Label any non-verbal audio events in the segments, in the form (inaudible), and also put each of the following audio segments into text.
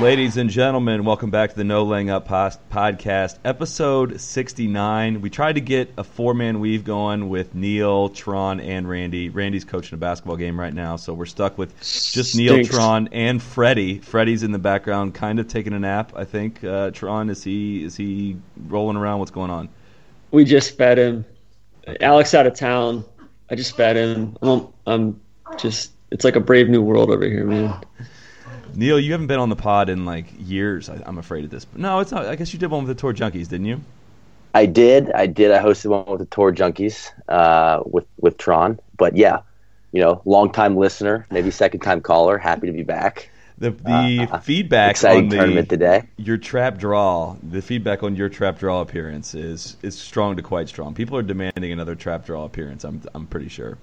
Ladies and gentlemen, welcome back to the No Laying Up podcast, episode 69. We tried to get a four man weave going with Neil, Tron, and Randy. Randy's coaching a basketball game right now, so we're stuck with just Neil, Stinks. Tron, and Freddie. Freddie's in the background, kind of taking a nap, I think. Uh, Tron, is he is he rolling around? What's going on? We just fed him. Alex out of town. I just fed him. I'm, I'm just. It's like a brave new world over here, man. Neil, you haven't been on the pod in like years, I, I'm afraid of this. But no, it's not. I guess you did one with the Tour Junkies, didn't you? I did. I did. I hosted one with the Tour Junkies uh, with with Tron. But yeah, you know, long time listener, maybe second time caller. Happy to be back. The the Uh, feedback Exciting on the tournament today. your trap draw, the feedback on your trap draw appearance is is strong to quite strong. People are demanding another trap draw appearance. I'm I'm pretty sure.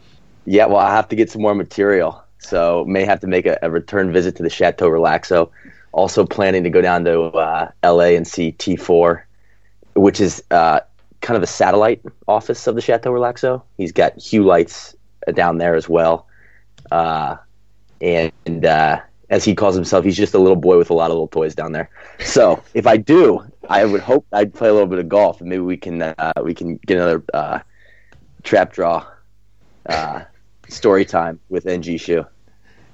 Yeah, well, I have to get some more material, so may have to make a, a return visit to the Chateau Relaxo. Also planning to go down to uh, L.A. and see T4, which is uh, kind of a satellite office of the Chateau Relaxo. He's got Hue lights uh, down there as well, uh, and uh, as he calls himself, he's just a little boy with a lot of little toys down there. So (laughs) if I do, I would hope I'd play a little bit of golf, and maybe we can uh, we can get another trap draw story time with NG Shoe.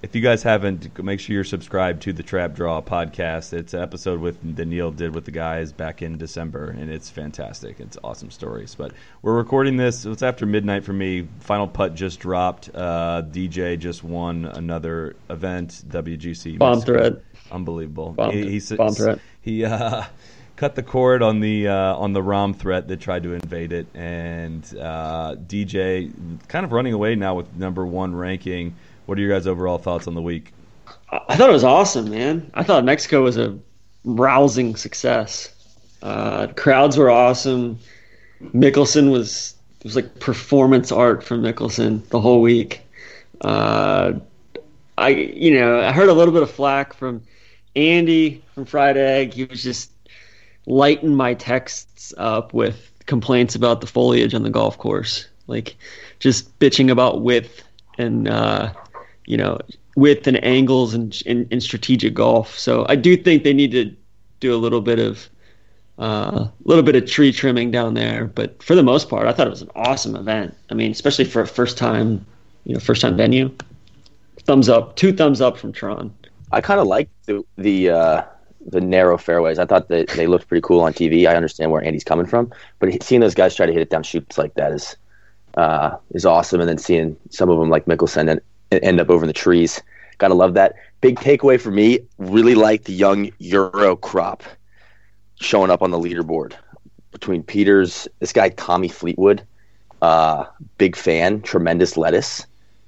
If you guys haven't, make sure you're subscribed to the Trap Draw podcast. It's an episode with that Neil did with the guys back in December, and it's fantastic. It's awesome stories. But we're recording this. It's after midnight for me. Final putt just dropped. Uh, DJ just won another event. WGC Bomb Mexico. threat. Unbelievable. Bomb- he, he, bomb threat. He uh, cut the cord on the uh, on the Rahm threat that tried to invade it, and uh, DJ kind of running away now with number one ranking. What are your guys' overall thoughts on the week? I thought it was awesome, man. I thought Mexico was a rousing success. Uh, crowds were awesome. Mickelson was it was like performance art from Mickelson the whole week. Uh, I you know I heard a little bit of flack from Andy from Fried Egg. He was just lighting my texts up with complaints about the foliage on the golf course, like just bitching about width and uh, you know width and angles and in strategic golf. So I do think they need to do a little bit of a uh, little bit of tree trimming down there. But for the most part, I thought it was an awesome event. I mean, especially for a first time, you know, first time venue. Thumbs up, two thumbs up from Tron. I kind of like the the uh, the narrow fairways. I thought that they looked pretty cool on TV. I understand where Andy's coming from, but seeing those guys try to hit it down shoots like that is uh, is awesome. And then seeing some of them like Mickelson end up over in the trees, gotta love that. Big takeaway for me: really like the young Euro crop showing up on the leaderboard between Pieters, this guy Tommy Fleetwood, uh, big fan, tremendous lettuce.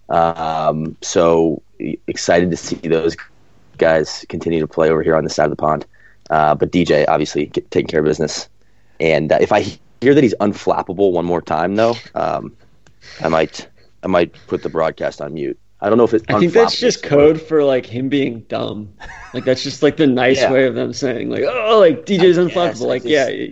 Um, so excited to see those guys continue to play over here on this side of the pond. Uh, but DJ obviously get, taking care of business. And uh, if I hear that he's unflappable one more time, though, um, I might I might put the broadcast on mute. I don't know if it's. I think that's just code for like him being dumb. Like that's just like the nice Yeah. way of them saying like, oh, like DJ's unflappable. Like, just- yeah,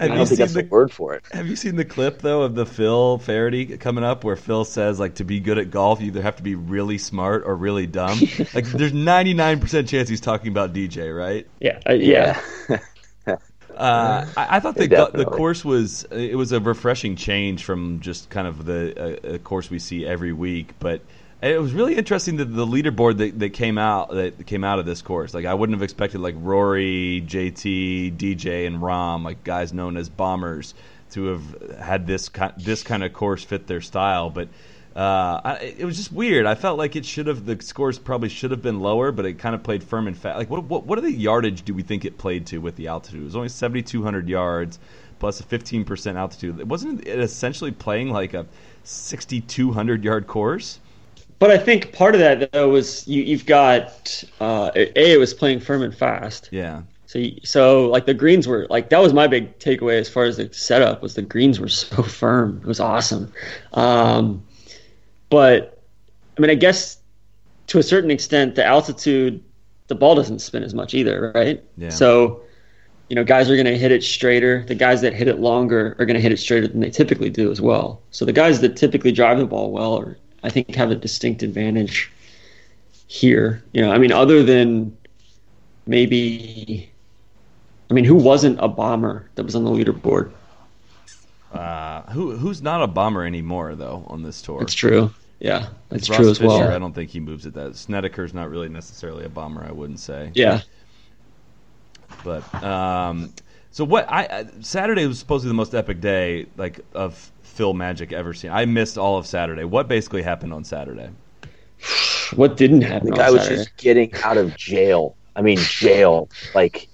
I Have don't you think seen that's the the word for it. Have you seen the clip though of the Phil Feherty coming up where Phil says like to be good at golf you either have to be really smart or really dumb. (laughs) like there's 99% chance he's talking about DJ, right? yeah, uh, yeah. (laughs) Uh, I, I thought the go- the course was it was a refreshing change from just kind of the uh, uh, course we see every week, but it was really interesting that the leaderboard that, that came out that came out of this course. Like I wouldn't have expected like Rory, JT, DJ, and Rahm, like guys known as bombers, to have had this ki- this kind of course fit their style, but. Uh, I, it was just weird. I felt like it should have the scores probably should have been lower, but it kind of played firm and fast. Like what what what are the yardage do we think it played to with the altitude? It was only seventy two hundred yards plus a fifteen percent altitude. It wasn't it essentially playing like a sixty two hundred yard course. But I think part of that though was you, you've got uh, a it was playing firm and fast, Yeah, So so like the greens were like that was my big takeaway as far as the setup was the greens were so (laughs) firm. It was awesome. Um, but I mean, I guess to a certain extent, the altitude, the ball doesn't spin as much either, right? Yeah. So, you know, guys are going to hit it straighter. The guys that hit it longer are going to hit it straighter than they typically do as well. So the guys that typically drive the ball well, are, I think, have a distinct advantage here. You know, I mean, other than maybe, I mean, who wasn't a bomber that was on the leaderboard? Uh, who who's not a bomber anymore though on this tour? That's true. Yeah, that's Ross true as Fisher, well. I don't think he moves at that. Snedeker's not really necessarily a bomber. I wouldn't say. Yeah. But um, so what? I, I Saturday was supposed to be the most epic day like of Phil Magic ever seen. I missed all of Saturday. What basically happened on Saturday? (sighs) What didn't happen? The on guy was Saturday? just getting out of jail. I mean, jail. Like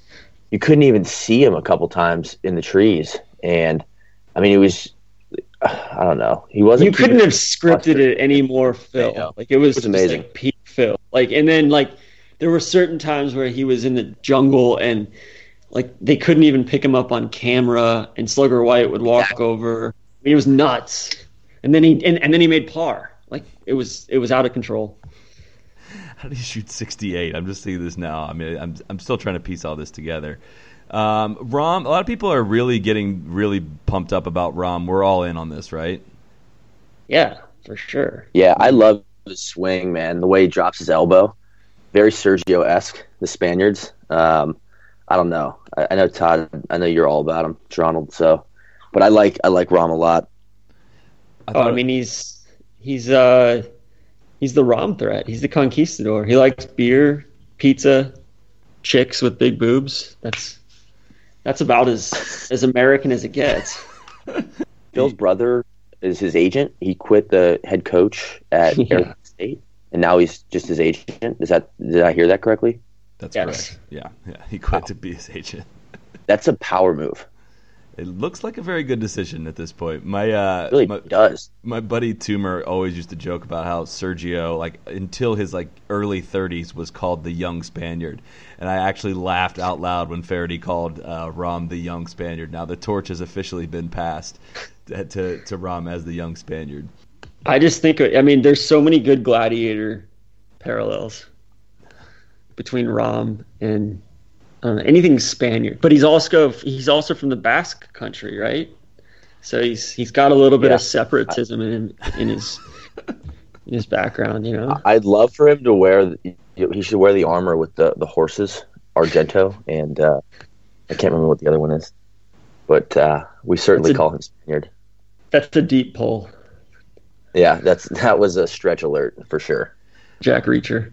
you couldn't even see him a couple times in the trees, and I mean, it was. (sighs) I don't know. He wasn't. you couldn't have scripted it any more Phil. Like it was, It was just, amazing. like peak Phil. Like and then like there were certain times where he was in the jungle and like they couldn't even pick him up on camera and Slugger White would walk over. I mean, it was nuts. And then he and, and then he made par. Like it was it was out of control. How did he shoot 68? I'm just seeing this now. I mean, I'm I'm still trying to piece all this together. Um, Rahm, a lot of people are really getting really pumped up about Rahm. We're all in on this, right? Yeah, for sure. Yeah, I love his swing, man. The way he drops his elbow, very Sergio esque. The Spaniards. Um, I don't know. I, I know Todd. I know you're all about him, Ronald. So, but I like I like Rahm a lot. I Oh, I mean he's he's uh he's the Rahm threat. He's the conquistador. He likes beer, pizza, chicks with big boobs. That's that's about as as American as it gets. (laughs) Phil's brother is his agent. He quit the head coach at (laughs) Yeah. Arizona State, and now he's just his agent. Is that did I hear that correctly? that's yes. correct. Yeah, yeah. He quit to be his agent. (laughs) That's a power move. It looks like a very good decision at this point. My uh, really my, does. my buddy Toomer always used to joke about how Sergio, like until his like early 30s, was called the young Spaniard, and I actually laughed out loud when Feherty called uh, Rahm the young Spaniard. Now the torch has officially been passed to to, to Rahm as the young Spaniard. I just think I mean there's so many good gladiator parallels between Rahm and Know, anything Spaniard. But he's also he's also from the Basque country, right? So he's he's got a little bit Yeah. of separatism in in his in his background, you know. I'd love for him to wear. the- He should wear the armor with the the horses, Argento, and uh, I can't remember what the other one is, but uh, we certainly a- call him Spaniard. That's a deep pull, Yeah, that's that was a stretch alert for sure. Jack Reacher.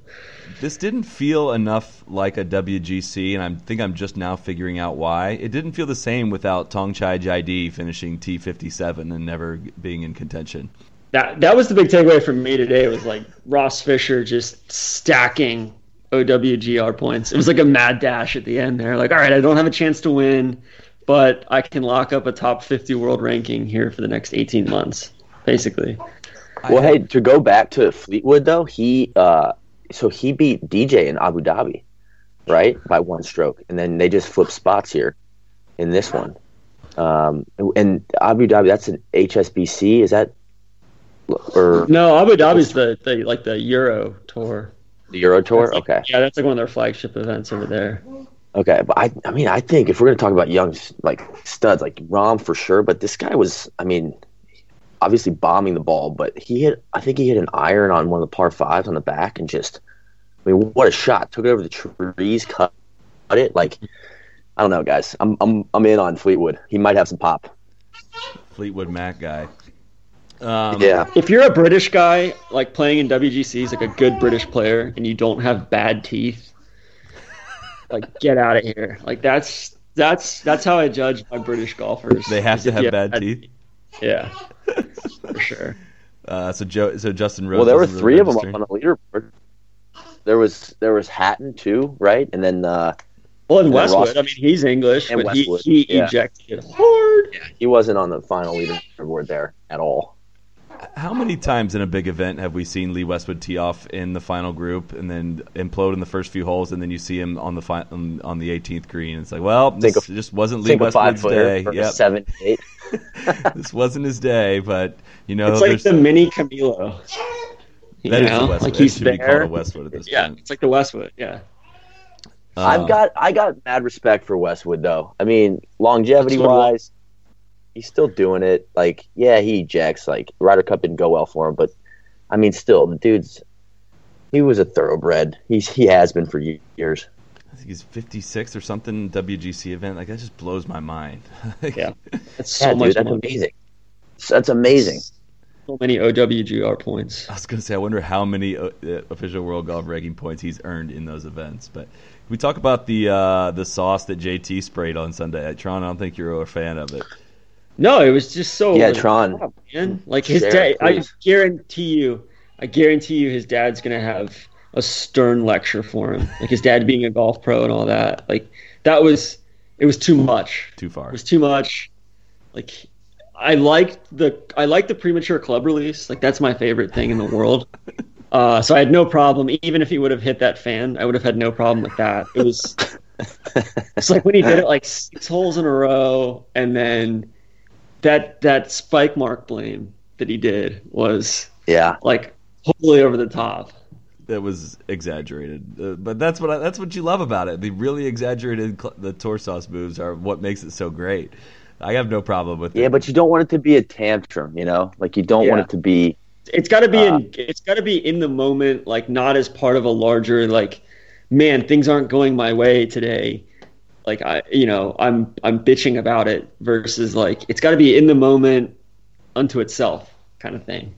This didn't feel enough like a WGC, and I think I'm just now figuring out why. It didn't feel the same without Thongchai Jaidee finishing T57 and never being in contention. That that was the big takeaway for me today. It was like Ross Fisher just stacking OWGR points. It was like a mad dash at the end there. Like, all right, I don't have a chance to win, but I can lock up a top 50 world ranking here for the next 18 months, basically. Well, hey, to go back to Fleetwood though, he uh, so he beat DJ in Abu Dhabi, right, by one stroke, and then they just flip spots here in this one. Um, and Abu Dhabi, that's an HSBC, is that or No, Abu Dhabi's the, the like the Euro tour. the Euro Tour? Like- Okay, Yeah, that's like one of their flagship events over there. okay, but I, I mean, I think if we're gonna talk about young like studs, like Rahm for sure, but this guy was, I mean, obviously bombing the ball, but he hit, I think he hit an iron on one of the par fives on the back, and just, I mean, what a shot! Took it over the trees, cut, cut it. Like, I don't know, guys. I'm, I'm, I'm in on Fleetwood. He might have some pop. Fleetwood Mac guy. Um, yeah, If you're a British guy, like playing in WGCs, like a good British player, and you don't have bad teeth, (laughs) like get out of here. Like that's that's that's how I judge my British golfers. They have to if have you bad teeth. Yeah, (laughs) for sure. (laughs) Uh, so Joe, so Justin Rose. well, there were wasn't three of them on the leaderboard. There was, there was Hatton too, right? And then uh, Well, in And Westwood, Ross- I mean, he's English, And but he, Westwood, he yeah. ejected hard. he wasn't on the final leaderboard there at all. How many times in a big event have we seen Lee Westwood tee off in the final group and then implode in the first few holes, and then you see him on the fi- on, on the 18th green? It's like, well, this Think just wasn't Lee Think of five Westwood's day. Yep, seven, eight. (laughs) this wasn't his day, but you know, It's like the mini Camilo. You that is know? Westwood. Like he's it should be called there. a Westwood at this Yeah, point. it's like the Westwood. Yeah. Uh, I've got I got mad respect for Westwood though. I mean, longevity wise, he's still doing it. Like, yeah, he ejects. Like, Ryder Cup didn't go well for him, but I mean, still, the dude's he was a thoroughbred. He's he has been for years. I think he's 56 or something WGC event. Like that just blows my mind. (laughs) Yeah. (laughs) That's so Yeah, much dude, that's money. amazing. That's amazing. So many OWGR points. I was going to say, I wonder how many uh, uh, official world golf ranking points he's earned in those events. But we talk about the uh, the sauce that JT sprayed on Sunday at Tron. I don't think you're a fan of it. No, it was just so Yeah, Tron. top, man. Like his Share dad, it, I guarantee you, I guarantee you, his dad's gonna have a stern lecture for him. Like his dad being a golf pro and all that. Like that was, it was too much. Too far. It was too much. Like I liked the I liked the premature club release. Like that's my favorite thing in the world. (laughs) Uh, so I had no problem, even if he would have hit that fan, I would have had no problem with that. It was, (laughs) it's like when he did it like six holes in a row, and then that that spike mark blame that he did was Yeah. like totally over the top. That was exaggerated, uh, but that's what I, that's what you love about it. The really exaggerated cl- the tour sauce moves are what makes it so great. I have no problem with it. Yeah, but you don't want it to be a tantrum, you know? Like you don't want it to be It's got to be Uh, in. It's got to be in the moment, like not as part of a larger like, man, things aren't going my way today. Like I, you know, I'm I'm bitching about it versus like it's got to be in the moment, unto itself, kind of thing.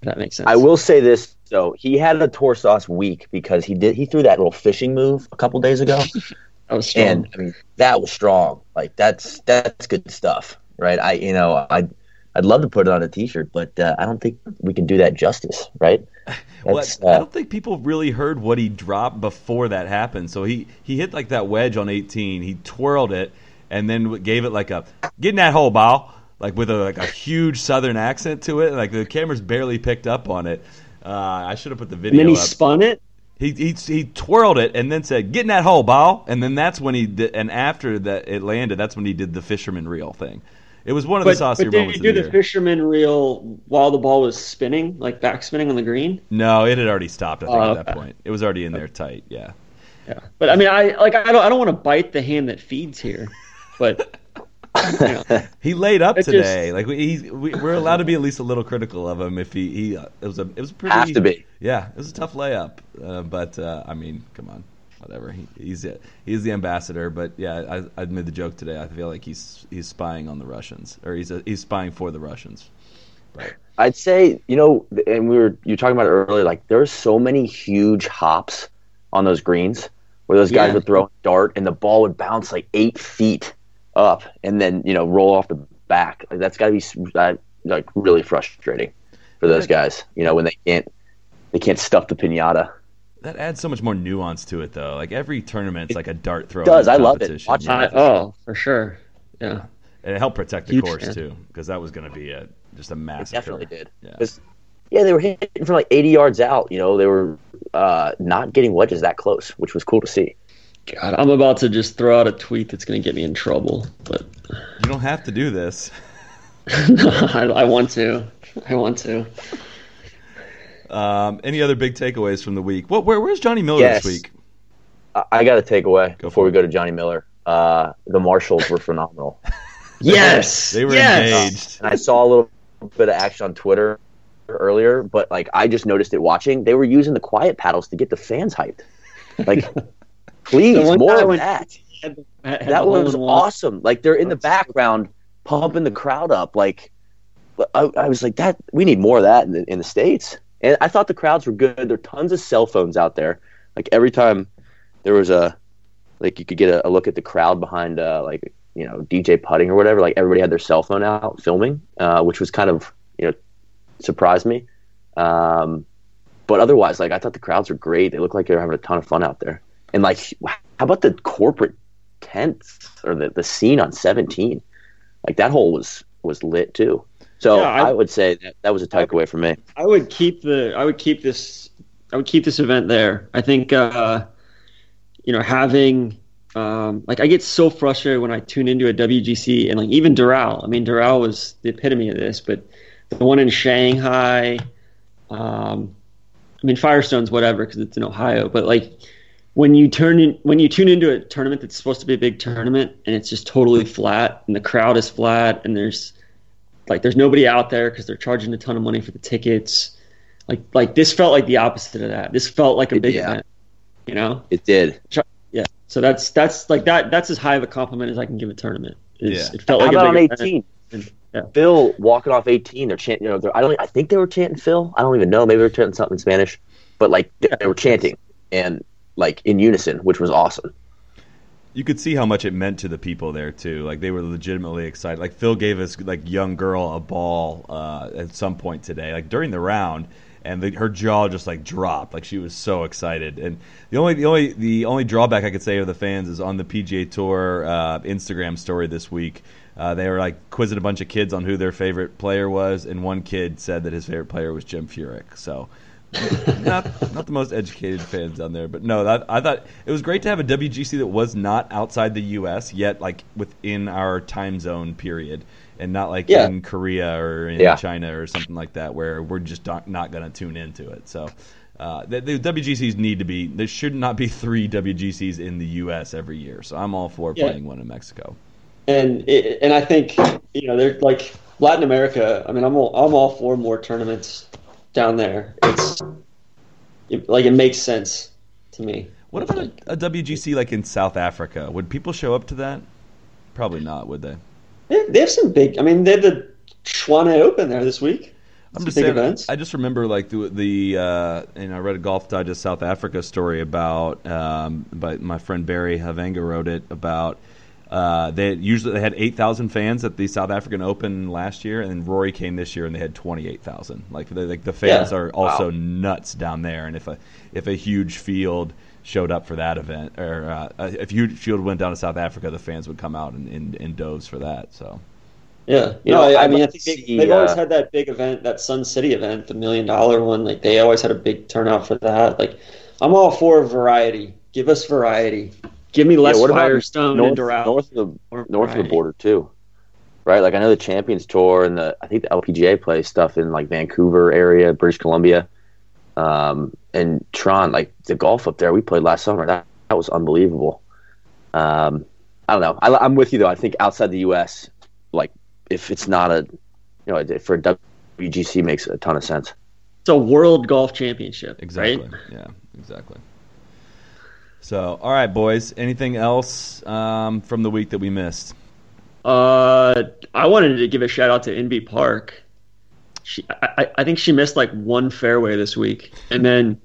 If that makes sense. I will say this though, he had a tour sauce week because he did he threw that little fishing move a couple days ago. (laughs) I was strong. and I mean that was strong. Like that's that's good stuff, right? I you know I I'd, I'd love to put it on a T-shirt, but uh, I don't think we can do that justice, right? (laughs) Well, That's, I uh, don't think people really heard what he dropped before that happened. So he, he hit like that wedge on 18. He twirled it and then gave it like a get in that hole, ball, like with a like a huge southern accent to it. Like the camera's barely picked up on it. Uh, I should have put the and video then he up. spun it. He, he he twirled it and then said, "Get in that hole, ball." And then that's when he did. And after that it landed, that's when he did the fisherman reel thing. It was one of But, the saucier but did moments you do the, the fisherman reel while the ball was spinning, like back spinning on the green? no, it had already stopped. I think Oh, at that okay. point, it was already in there tight. Yeah. Yeah, but I mean, I like I don't I don't want to bite the hand that feeds here, but you know, (laughs) He laid up It today. like we, he's, we, we're allowed to be at least a little critical of him if he, he uh, it was a it was pretty Have to be. yeah it was a tough layup uh, but uh, I mean come on whatever he, he's the- he's the ambassador but yeah I, I made the joke today I feel like he's he's spying on the Russians or he's he's spying for the Russians but I'd say you know, and we were you were talking about it earlier. Like there's so many huge hops on those greens where those guys Yeah. would throw a dart and the ball would bounce like eight feet up and then you know roll off the back. Like, that's got to be that, uh, like really frustrating for those guys. You know when they can't they can't stuff the pinata. That adds so much more nuance to it though like every tournament's like a dart throw does. I love it. Watch yeah. I, oh for sure, yeah. and it helped protect the Huge course fan. too because that was going to be a just a They massive definitely killer. did. yeah 'Cause, yeah, they were hitting from like 80 yards out. You know, they were uh, not getting wedges that close, which was cool to see. God, I'm about to just throw out a tweet that's going to get me in trouble, but you don't have to do this (laughs) I, I want to. I want to. Um, any other big takeaways from the week? What, where, where's Johnny Miller Yes. this week? I, I got a takeaway Go before we go to Johnny Miller. Uh, the Marshalls were phenomenal. (laughs) Yes, They were yes. engaged. and I saw a little bit of action on Twitter earlier, but like I just noticed it watching. They were using the quiet paddles to get the fans hyped. Like, (laughs) please, more of went- that. Had had That was awesome. Like they're in the background, pumping the crowd up. Like, I, I was like, that. We need more of that in the, in the states. And I thought the crowds were good. There are tons of cell phones out there. Like every time there was a, like you could get a, a look at the crowd behind, uh, like you know DJ putting or whatever. Like everybody had their cell phone out filming, uh, which was kind of you know surprised me. Um, but otherwise, like I thought the crowds were great. They looked like they were having a ton of fun out there. And like, how about the corporate tents or the, the scene on 17? Like that hole was was lit too. So Yeah, I- I, would say that that was a takeaway for me. I would keep the I would keep this I would keep this event there. I think uh, you know having um, like I get so frustrated when I tune into a WGC and like even Doral. I mean Doral was the epitome of this, but the one in Shanghai. Um, I mean Firestone's whatever because it's in Ohio, but like when you turn in, when you tune into a tournament that's supposed to be a big tournament and it's just totally flat and the crowd is flat and there's like there's nobody out there because they're charging a ton of money for the tickets. Like like this felt like the opposite of that. This felt like a big Yeah. event. You know? It did. Yeah. So that's that's like that that's as high of a compliment as I can give a tournament. Is Yeah. It felt How like about a on 18? And- yeah. Phil walking off 18. They're chanting. You know, they're, I don't. I think they were chanting Phil. I don't even know. Maybe they were chanting something in Spanish, but like they, they were chanting and like in unison, which was awesome. You could see how much it meant to the people there too. Like they were legitimately excited. Like Phil gave this like young girl a ball uh, at some point today, like during the round, and the, her jaw just like dropped. Like she was so excited. And the only the only the only drawback I could say of the fans is on the PGA Tour uh, Instagram story this week. Uh, they were like quizzing a bunch of kids on who their favorite player was, and one kid said that his favorite player was Jim Furyk. So not not the most educated fans down there, but no, that, I thought it was great to have a WGC that was not outside the U.S. yet, like within our time zone period, and not like Yeah. in Korea or in Yeah. China or something like that, where we're just not, not going to tune into it. So. Uh, the, the WGCs need to be. There should not be three WGCs in the U.S. every year. So I'm all for Yeah. playing one in Mexico. and it, and I think you know they're like Latin America. I mean, I'm all, I'm all for more tournaments down there. It's it, like it makes sense to me. What about a, a WGC like in South Africa? Would people show up to that? Probably not, would they? They, they have some big. I mean, they have the Tshwane Open there this week. I'm Some just big saying. events. I just remember like the the uh, and I read a Golf Digest South Africa story about, um, but my friend Barry Havenga wrote it about. Uh, they had, usually they had eight thousand fans at the South African Open last year, and Rory came this year and they had twenty eight thousand. Like the, like the fans Yeah. are also nuts down there, and if a if a huge field showed up for that event, or uh, if a huge field went down to South Africa, the fans would come out in, in, in doves for that. So Yeah, You no, know, I, I mean, I think to they, see, they've always uh, had that big event, that Sun City event, the million dollar one. Like they always had a big turnout for that. Like I'm all for variety. Give us variety. Give me less Yeah, what about Firestone north, and Doral. north of the or north of the border too, right? Like I know the Champions Tour and the I think the LPGA plays stuff in like Vancouver area, British Columbia, um, and Tron. Like the golf up there, we played last summer. That that was unbelievable. Um, I don't know. I, I'm with you though. I think outside the U.S., like if it's not a, you know, for a WGC makes a ton of sense. It's a World Golf Championship, exactly, right? yeah, exactly. So all right, boys. Anything else um, from the week that we missed? Uh, I wanted to give a shout out to Inbee Park. She, I, I- I think she missed like one fairway this week, and then,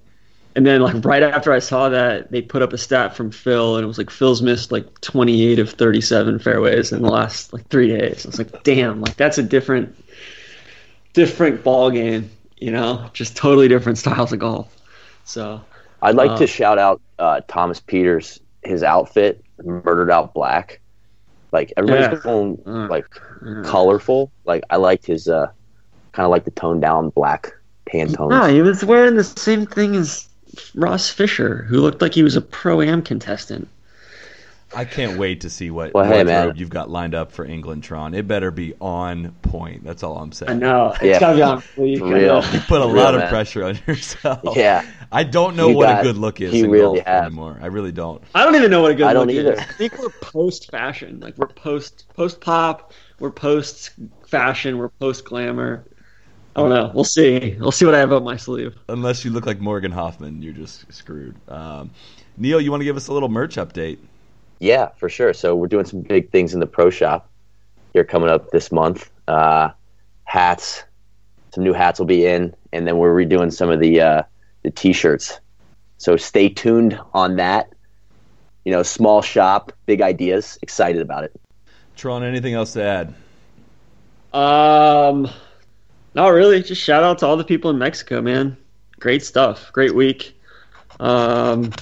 and then like right after I saw that, they put up a stat from Phil, and it was like Phil's missed like 28 of 37 fairways in the last like three days. I was like, damn, like that's a different, different ball game, you know, just totally different styles of golf. So I'd like Uh, to shout out uh, Thomas Pieters. His outfit, murdered out black. Like everybody's Yeah. going Mm. like colorful. Like I liked his uh, kind of like the toned down black Pantones. No, he was wearing the same thing as Ross Fisher, who looked like he was a pro am contestant. I can't wait to see what Well, hey, wardrobe man. you've got lined up for England Tron. It better be on point. That's all I'm saying. I know. (laughs) Yeah. It's gotta be on fleek. I Real. You put a Real, lot of man. pressure on (laughs) yourself. Yeah. I don't know You what got- a good look is in really golf have. anymore. I really don't. I don't even know what a good I don't look either. is. I think we're post fashion. Like we're post post pop. We're post fashion. We're post glamour. I don't know. We'll see. We'll see what I have up my sleeve. Unless you look like Morgan Hoffman, you're just screwed. Um, Neil, you want to give us a little merch update? Yeah, for sure. So we're doing some big things in the pro shop here coming up this month. Uh, hats, some new hats will be in, and then we're redoing some of the uh, the t-shirts. So stay tuned on that. You know, small shop, big ideas. Excited about it. Tron, anything else to add? Um, not really. Just shout out to all the people in Mexico, man. Great stuff. Great week. Um,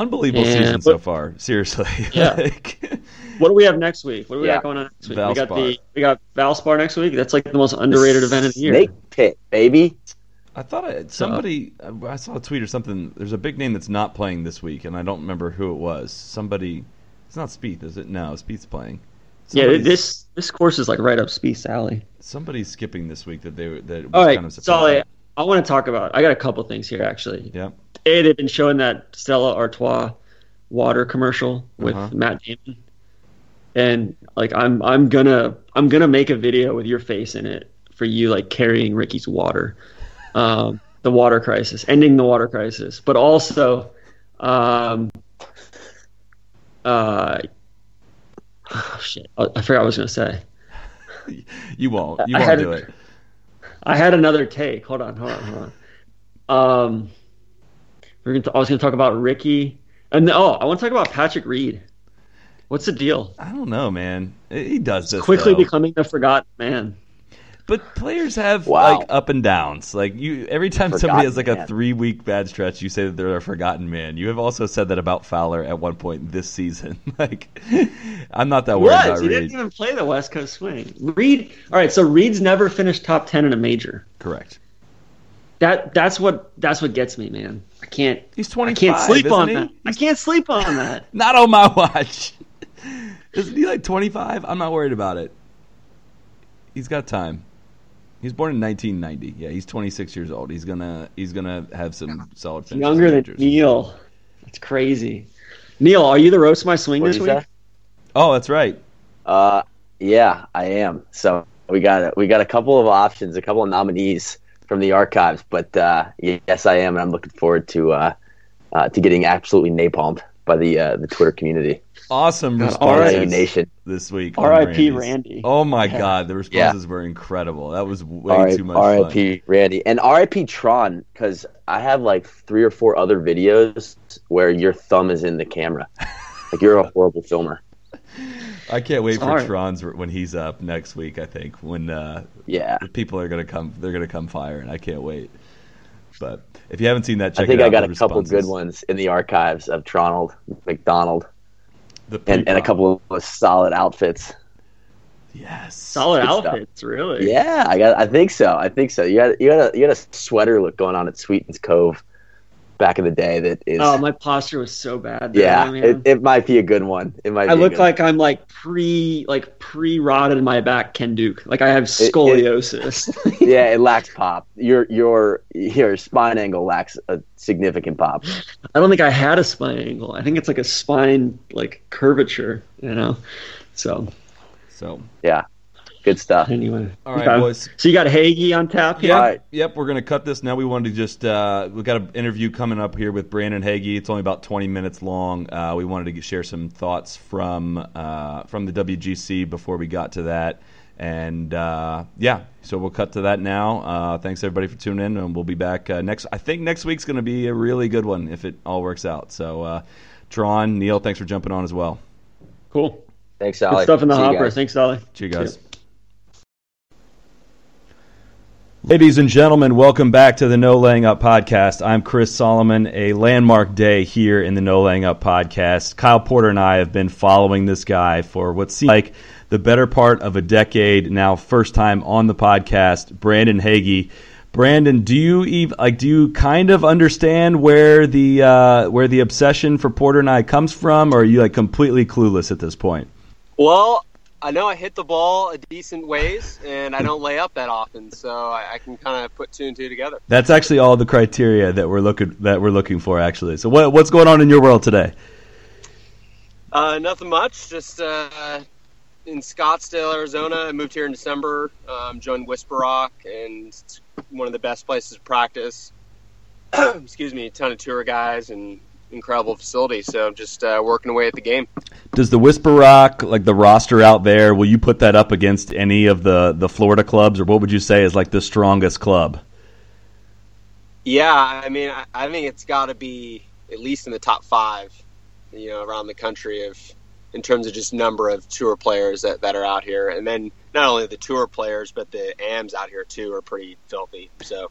Unbelievable Yeah, season but- so far. Seriously. (laughs) Yeah. like, what do we have next week? What do we Yeah. got going on next week? We got the we got Valspar next week. That's like the most underrated event of the year. Snake pit, baby. I thought I, somebody uh. I saw a tweet or something. There's a big name that's not playing this week, and I don't remember who it was. Somebody. It's not Spieth, is it? No, Spieth's playing. Yeah, this this course is like right up Spieth's alley. somebody's skipping this week that they were- that was All right, kind of Soly, surprising. I want to talk about. I got a couple things here actually. Yeah. A, they've been showing that Stella Artois water commercial with Uh-huh. Matt Damon, and like I'm I'm gonna I'm gonna make a video with your face in it for you like carrying Ricky's water, um, the water crisis, ending the water crisis, but also, um, uh, oh shit, I I forgot what I was gonna say. You won't. You I won't had- do it. I had another take. Hold on, hold on, hold on. Um, we're gonna. I was gonna talk about Ricky, and oh, I want to talk about Patrick Reed. What's the deal? I don't know, man. He does this Quickly though. becoming the forgotten man. But players have Wow. like up and downs. Like you, every time somebody has like a three week bad stretch, you say that they're a forgotten man. You have also said that about Fowler at one point this season. (laughs) like, I'm not that worried about he Reed. didn't even play the West Coast swing. Reed. All right, so Reed's never finished top ten in a major. Correct. That that's what that's what gets me, man. I can't. He's twenty. I can't sleep on he? that. I can't sleep on that. (laughs) Not on my watch. (laughs) Isn't he like 25? I'm not worried about it. He's got time. He's born in 1990. Yeah, he's 26 years old. He's gonna he's gonna have some solid finishes. Younger than. Neil. That's crazy. Neil, are you the roast my swing What this week? you say? Oh, that's right. Uh, yeah, I am. So we got we got a couple of options, a couple of nominees from the archives. But uh, yes, I am, and I'm looking forward to uh, uh, to getting absolutely napalmed by the uh, the Twitter community, Awesome God, responses RIP Nation. this week. R.I.P. Randy. Oh my Yeah. God, the responses were incredible. That was way too much. R.I.P. Randy and R.I.P. Tron because I have like three or four other videos where your thumb is in the camera. Like you're a horrible filmer. I can't wait for Sorry. Tron's when he's up next week. I think when uh, Yeah, people are gonna come, they're gonna come fire, and I can't wait. But if you haven't seen that, check I think it out. I got the a couple good ones in the archives of Tronald McDonald The and, and a couple of solid outfits. Yes, Solid Good stuff. outfits, really. Yeah, I got. I think so. I think so. You got you got a you got a sweater look going on at Sweetens Cove back in the day. That is. Oh, my posture was so bad. there, yeah, man. it, it might be a good one. It might. I be look good like I'm like pre like pre rotted in my back, Ken Duke. Like I have scoliosis. one. (laughs) yeah, it lacks pop. Your your your spine angle lacks a significant pop. I don't think I had a spine angle. I think it's like a spine like curvature, you know. So So, Yeah, good stuff. anyway, all right, Okay. boys. So you got Hagy on tap here. Yep, right. yep. We're gonna cut this now. We wanted to just uh, we got an interview coming up here with Brandon Hagy. It's only about twenty minutes long. Uh, we wanted to get, share some thoughts from uh, from the WGC before we got to that, and uh, yeah, so we'll cut to that now. Uh, thanks everybody for tuning in, and we'll be back uh, next. I think next week's gonna be a really good one if it all works out. So, uh, Tron, Neil, thanks for jumping on as well. Cool. Thanks, Good Sally. stuff in the See hopper. Thanks, Ollie. See you guys. Ladies and gentlemen, welcome back to the No Laying Up podcast. I'm Chris Solomon. A landmark day here in the No Laying Up podcast. Kyle Porter and I have been following this guy for what seems like the better part of a decade now. First time on the podcast, Brandon Hagy. Brandon, do you even like? Do you kind of understand where the uh, where the obsession for Porter and I comes from, or are you like completely clueless at this point? Well, I know I hit the ball a decent ways, and I don't lay up that often, so I, I can kind of put two and two together. That's actually all the criteria that we're looking that we're looking for. Actually, so what, what's going on in your world today? Uh, nothing much. Just uh, in Scottsdale, Arizona. I moved here in December. Um, joined Whisper Rock, and it's one of the best places to practice. (clears throat) Excuse me, a ton of tour guys and incredible facility. So just uh, working away at the game. Does the Whisper Rock like the roster out there? Will you put that up against any of the the Florida clubs, or what would you say is like the strongest club? Yeah, I mean, I, I think it's got to be at least in the top five, you know, around the country of in terms of just number of tour players that, that are out here, and then not only the tour players, but the AMs out here too are pretty filthy. So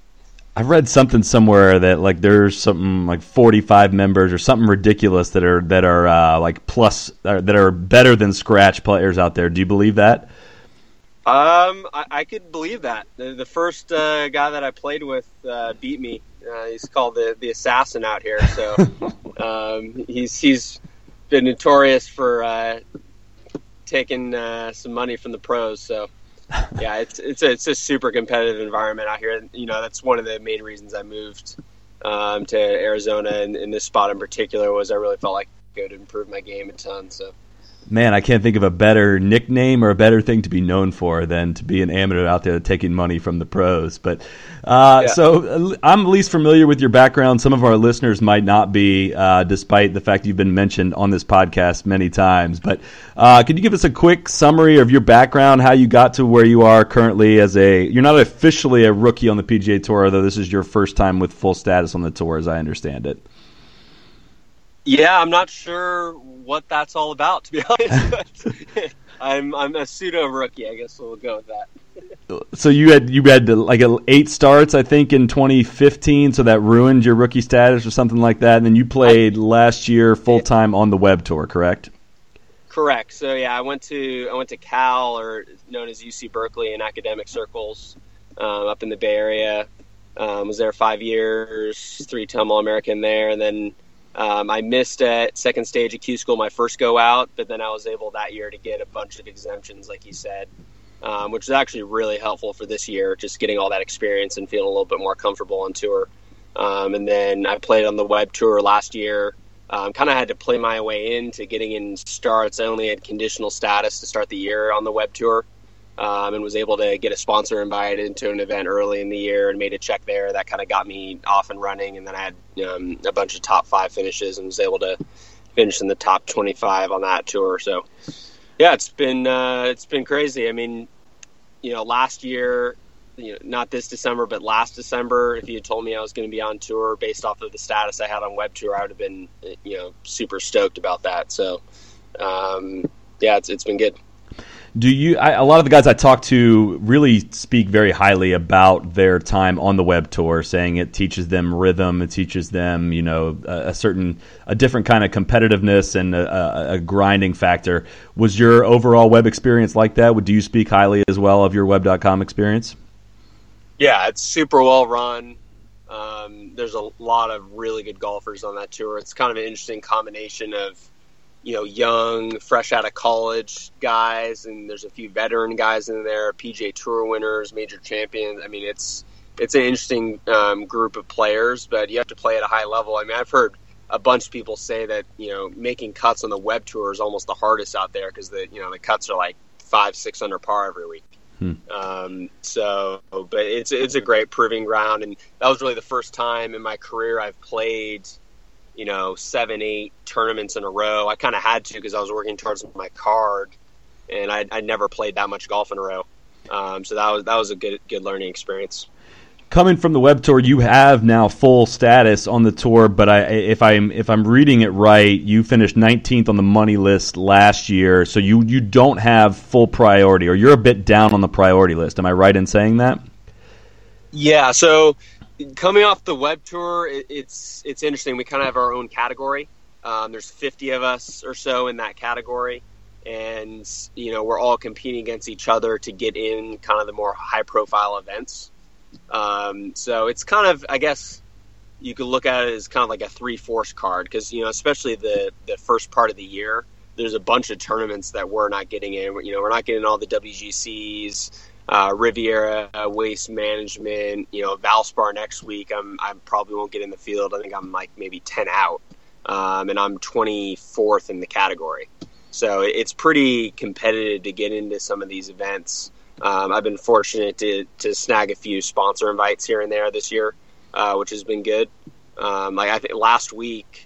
I've read something somewhere that like there's something like 45 members or something ridiculous that are that are uh, like plus uh, that are better than scratch players out there. Do you believe that? Um, I, I could believe that. The, the first uh, guy that I played with uh, beat me. Uh, he's called the the assassin out here. So (laughs) um, he's he's been notorious for uh, taking uh, some money from the pros. So (laughs) yeah, it's it's a, it's a super competitive environment out here. You know, that's one of the main reasons I moved um, to Arizona and in this spot in particular was I really felt like I could improve my game a ton. So man, I can't think of a better nickname or a better thing to be known for than to be an amateur out there taking money from the pros. But uh, yeah. so I'm least familiar with your background. Some of our listeners might not be, uh, despite the fact you've been mentioned on this podcast many times. But uh, could you give us a quick summary of your background, how you got to where you are currently as a? You're not officially a rookie on the PGA Tour, although this is your first time with full status on the tour, as I understand it. Yeah, I'm not sure what that's all about, to be (laughs) honest. (laughs) I'm I'm a pseudo rookie, I guess we'll go with that. so you had you had like eight starts, I think, in 2015. So that ruined your rookie status or something like that. And then you played I, last year full time on the web tour, correct? Correct. So yeah, I went to I went to Cal, or known as UC Berkeley, in academic circles um, up in the Bay Area. Um, was there five years, three-time All-American there, and then um, I missed at second stage of Q school my first go out, but then I was able that year to get a bunch of exemptions, like you said, um, which was actually really helpful for this year, just getting all that experience and feeling a little bit more comfortable on tour. Um, and then I played on the web tour last year. Um, kind of had to play my way into getting in starts. I only had conditional status to start the year on the web tour um, and was able to get a sponsor invited into an event early in the year and made a check there. That kind of got me off and running. And then I had um, a bunch of top five finishes and was able to finish in the top 25 on that tour. So, yeah, it's been uh, it's been crazy. I mean, you know, last year, you know, not this December, but last December, if you had told me I was going to be on tour based off of the status I had on Web Tour, I would have been, you know, super stoked about that. So, um, yeah, it's it's been good. Do you? I, a lot of the guys I talk to really speak very highly about their time on the web tour, saying it teaches them rhythm, it teaches them, you know, a, a certain, a different kind of competitiveness and a, a, grinding factor. Was your overall web experience like that? Would do you speak highly as well of your web.com experience? Yeah, it's super well run. Um, there's a lot of really good golfers on that tour. It's kind of an interesting combination of you know, young, fresh out of college guys, and there's a few veteran guys in there, PGA Tour winners, major champions. I mean, it's it's an interesting um, group of players, but you have to play at a high level. I mean, I've heard a bunch of people say that you know making cuts on the web tour is almost the hardest out there because the you know the cuts are like five, six under par every week. Hmm. Um, so, but it's it's a great proving ground, and that was really the first time in my career I've played you know, seven, eight tournaments in a row. I kind of had to because I was working towards my card, and I I never played that much golf in a row. Um, so that was that was a good good learning experience. Coming from the web tour, you have now full status on the tour. But I, if I'm if I'm reading it right, you finished 19th on the money list last year, so you you don't have full priority, or you're a bit down on the priority list. Am I right in saying that? Yeah. So coming off the web tour, it, it's it's interesting. We kind of have our own category. Um, there's 50 of us or so in that category, and you know we're all competing against each other to get in kind of the more high profile events. Um, so it's kind of, I guess, you could look at it as kind of like a three force card because you know, especially the the first part of the year, there's a bunch of tournaments that we're not getting in. You know, we're not getting all the WGCs uh, Riviera Waste Management, you know, Valspar next week. I'm I probably won't get in the field. I think I'm like maybe ten out, um, and I'm 24th in the category. So it's pretty competitive to get into some of these events. Um, I've been fortunate to to snag a few sponsor invites here and there this year, uh, which has been good. Um, like I think last week.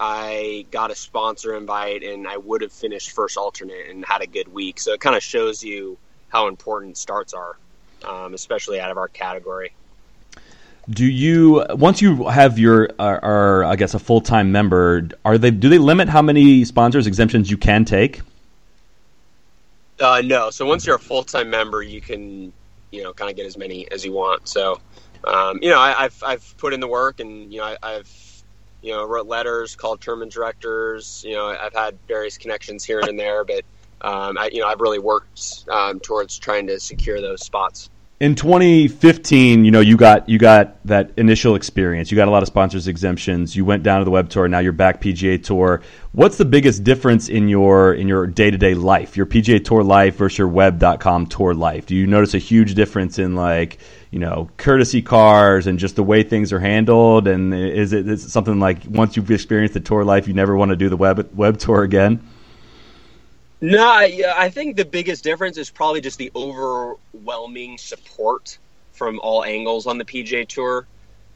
I got a sponsor invite and I would have finished first alternate and had a good week. So it kind of shows you how important starts are, um, especially out of our category. Do you once you have your are, are I guess a full time member? Are they do they limit how many sponsors exemptions you can take? Uh, no. So once you're a full time member, you can you know kind of get as many as you want. So um, you know, I, have I've put in the work, and you know, I, have you know wrote letters, called tournament directors. You know, I've had various connections here and there, but um, I, you know, I've really worked um, towards trying to secure those spots in 2015, you know, you got you got that initial experience. You got a lot of sponsors exemptions. You went down to the web tour. Now you're back PGA Tour. What's the biggest difference in your in your day to day life, your PGA Tour life versus your Web.com tour life? Do you notice a huge difference in like you know courtesy cars and just the way things are handled? And is it, is it something like once you've experienced the tour life, you never want to do the web web tour again? No, I, I think the biggest difference is probably just the overwhelming support from all angles on the PGA Tour.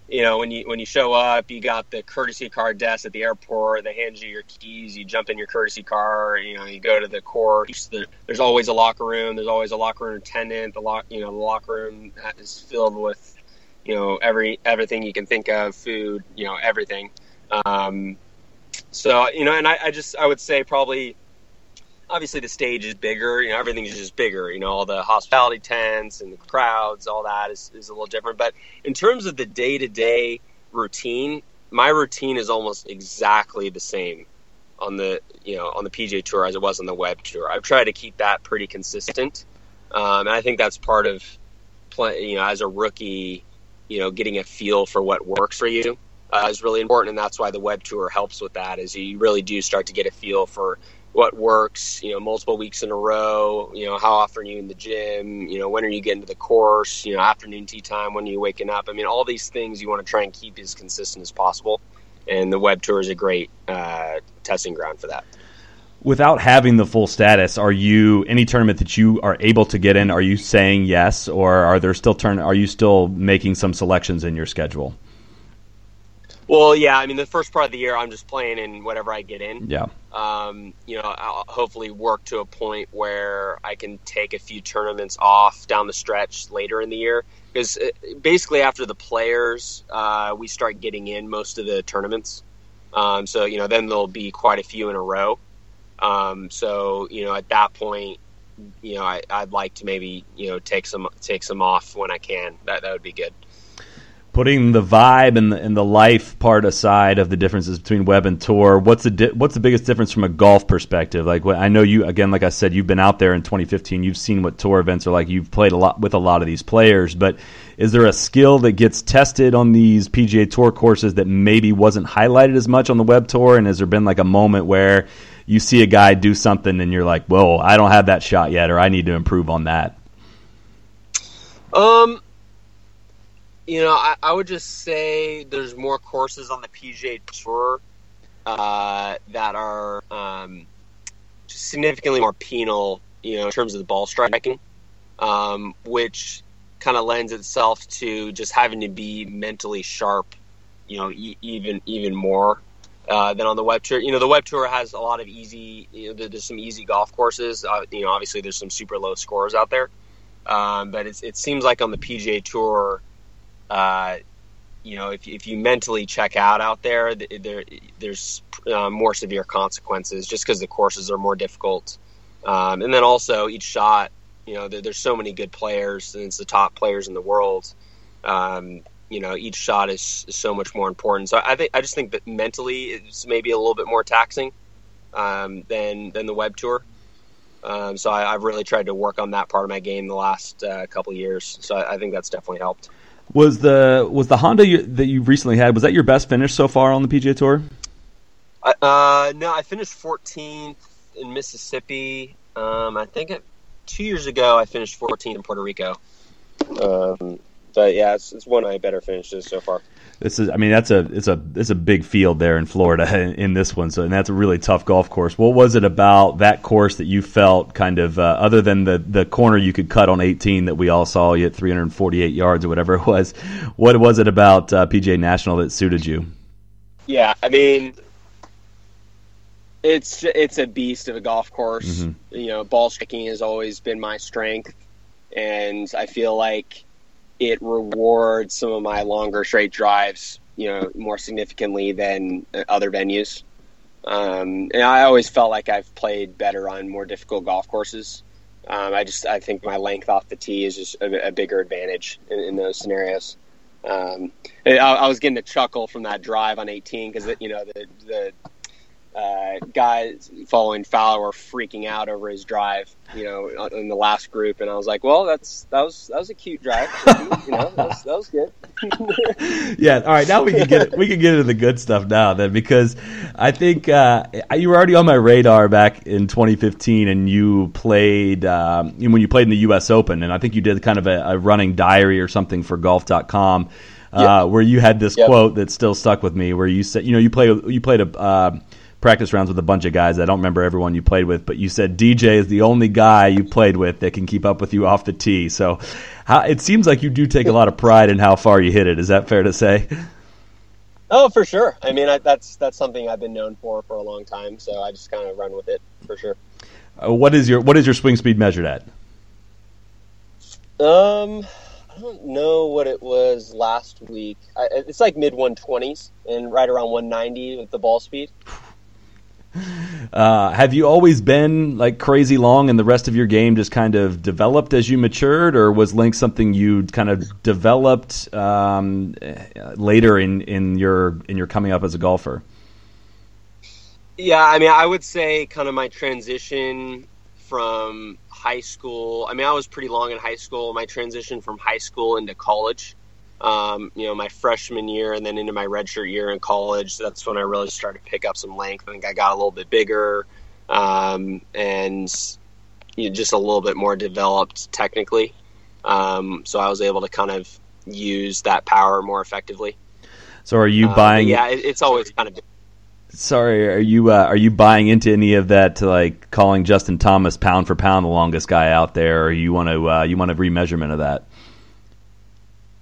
You know, when you when you show up, you got the courtesy car desk at the airport. They hand you your keys. You jump in your courtesy car. You know, you go to the course. The, there's always a locker room. There's always a locker room attendant. The lock, you know, the locker room is filled with, you know, every everything you can think of, food. You know, everything. Um, so you know, and I, I just I would say probably obviously the stage is bigger. You know, everything's just bigger. You know, all the hospitality tents and the crowds, all that is, is a little different. But in terms of the day to day routine, my routine is almost exactly the same on the you know on the PGA Tour as it was on the Web Tour. I've tried to keep that pretty consistent, um, and I think that's part of play, you know as a rookie, you know, getting a feel for what works for you. Uh, is really important, and that's why the web tour helps with that. Is you really do start to get a feel for what works, you know, multiple weeks in a row, you know, how often are you in the gym, you know, when are you getting to the course, you know, afternoon tee time, when are you waking up? I mean, all these things you want to try and keep as consistent as possible. And the web tour is a great uh, testing ground for that. Without having the full status, are you any tournament that you are able to get in? Are you saying yes, or are there still turn? Are you still making some selections in your schedule? Well, yeah. I mean, the first part of the year, I'm just playing in whatever I get in. Yeah. Um, you know, I'll hopefully work to a point where I can take a few tournaments off down the stretch later in the year. Because uh, basically, after the players, uh, we start getting in most of the tournaments. Um, so you know, then there'll be quite a few in a row. Um, so you know, at that point, you know, I, would like to maybe you know take some take some off when I can. That that would be good putting the vibe and the, and the life part aside of the differences between web and tour, what's the di- what's the biggest difference from a golf perspective? Like I know you again, like I said, you've been out there in 2015. You've seen what tour events are like. You've played a lot with a lot of these players, but is there a skill that gets tested on these PGA Tour courses that maybe wasn't highlighted as much on the web tour? And has there been like a moment where you see a guy do something and you're like, "Whoa, I don't have that shot yet," or "I need to improve on that"? Um, you know, I, I, would just say there's more courses on the PGA Tour uh, that are um, significantly more penal, you know, in terms of the ball striking, um, which kind of lends itself to just having to be mentally sharp, you know, e- even even more uh, than on the web tour. You know, the web tour has a lot of easy. You know, there's some easy golf courses. Uh, you know, obviously there's some super low scores out there, um, but it seems like on the PGA Tour uh, you know, if, if you mentally check out out there, there there's uh, more severe consequences just because the courses are more difficult. Um, and then also each shot, you know, there, there's so many good players, and it's the top players in the world. Um, you know, each shot is, is, so much more important. So I think I just think that mentally it's maybe a little bit more taxing um, than than the web tour. Um, so I, have really tried to work on that part of my game the last uh, couple years. So I, I think that's definitely helped. Was the was the Honda you, that you recently had was that your best finish so far on the PGA Tour? Uh, no, I finished 14th in Mississippi. Um, I think it, two years ago I finished 14th in Puerto Rico. Um, but yeah, it's, it's one of my better finishes so far. This is, I mean, that's a it's a it's a big field there in Florida in, (laughs) in, this one. So, and that's a really tough golf course. What was it about that course that you felt kind of uh, other than the the corner you could cut on 18 that we all saw you at 348 yards or whatever (laughs) it was? What was it about uh, PGA National that suited you? Yeah, I mean, it's it's a beast of a golf course. Mm-hmm. You know, ball striking has always been my strength, and I feel like it rewards some of my longer straight drives, you know, more significantly than other venues. Um, and I always felt like I've played better on more difficult golf courses. Um, I just I think my length off the tee is just a, a bigger advantage in, in, those scenarios. Um, I, I was getting a chuckle from that drive on 18 because you know the the uh, guys following Fowler were freaking out over his drive, you know, in the last group, and I was like, "Well, that's that was that was a cute drive, (laughs) you know, that was, that was good." (laughs) yeah. All right. Now we can get we can get into the good stuff now then because I think uh, you were already on my radar back in 2015, and you played um, when you played in the U.S. Open, and I think you did kind of a, a running diary or something for Golf.com. Uh, Where you had this Yep. quote that still stuck with me, where you said, you know, you play, you played a uh, practice rounds with a bunch of guys. I don't remember everyone you played with, but you said DJ is the only guy you played with that can keep up with you off the tee. So, how, it seems like you do take a lot of pride in how far you hit it. Is that fair to say? oh, for sure. I mean, I, that's that's something I've been known for for a long time, so I just kind of run with it for sure. Uh, what is your what is your swing speed measured at? Um, I don't know what it was last week. I, it's like mid 120s and right around 190 with the ball speed. (sighs) (sighs) (laughs) Uh, have you always been like crazy long, and the rest of your game just kind of developed as you matured, or was Link something you kind of developed um, later in, in your in your coming up as a golfer? Yeah, I mean, I would say kind of my transition from high school. I mean, I was pretty long in high school. My transition from high school into college, um, you know, my freshman year and then into my redshirt year in college. That's when I really started to pick up some length. I think I got a little bit bigger um, and you know, just a little bit more developed technically. Um, so I was able to kind of use that power more effectively. So, are you Uh, buying? but yeah, it, it's always kind of Sorry, are you uh, are you buying into any of that? To like calling Justin Thomas pound for pound the longest guy out there, or you want to uh, you want a remeasurement of that?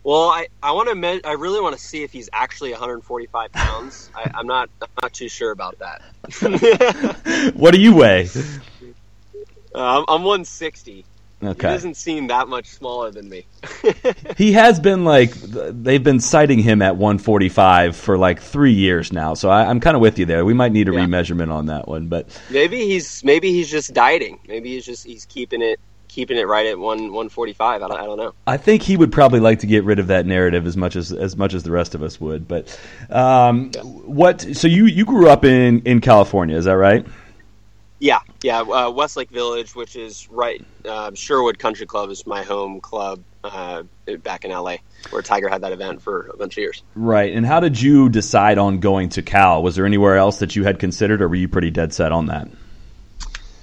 Well, I, I want to me- I really want to see if he's actually 145 pounds. I, I'm not I'm not too sure about that. (laughs) What do you weigh? uh, I'm, I'm 160. He Okay, doesn't seem that much smaller than me. (laughs) he has been like they've been citing him at 145 for like three years now. So I, I'm kind of with you there. We might need a Yeah. remeasurement on that one, but maybe he's maybe he's just dieting. Maybe he's just he's keeping it keeping it right at one 145. I don't, I don't know. I think he would probably like to get rid of that narrative as much as as much as the rest of us would. But um, what? So you you grew up in in California, is that right? Yeah, yeah. Uh, Westlake Village, which is right, uh, Sherwood Country Club is my home club uh, back in LA, where Tiger had that event for a bunch of years. Right. And how did you decide on going to Cal? Was there anywhere else that you had considered, or were you pretty dead set on that?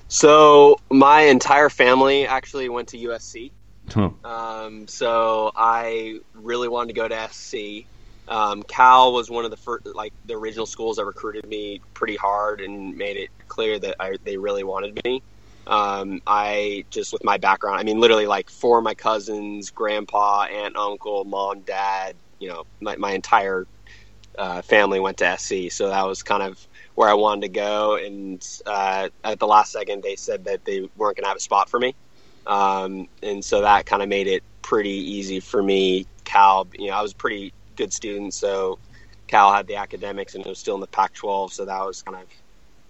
So my entire family actually went to USC. Huh. Um, so I really wanted to go to SC. Um, Cal was one of the first, like the original schools that recruited me pretty hard and made it clear that I, they really wanted me. Um, I just with my background, I mean, literally like four of my cousins, grandpa, aunt, uncle, mom, dad, you know, my, my entire uh, family went to SC. So that was kind of where I wanted to go. And uh, at the last second, they said that they weren't going to have a spot for me. Um, and so that kind of made it pretty easy for me. Cal, you know, I was a pretty good student, so Cal had the academics and it was still in the Pac 12, so that was kind of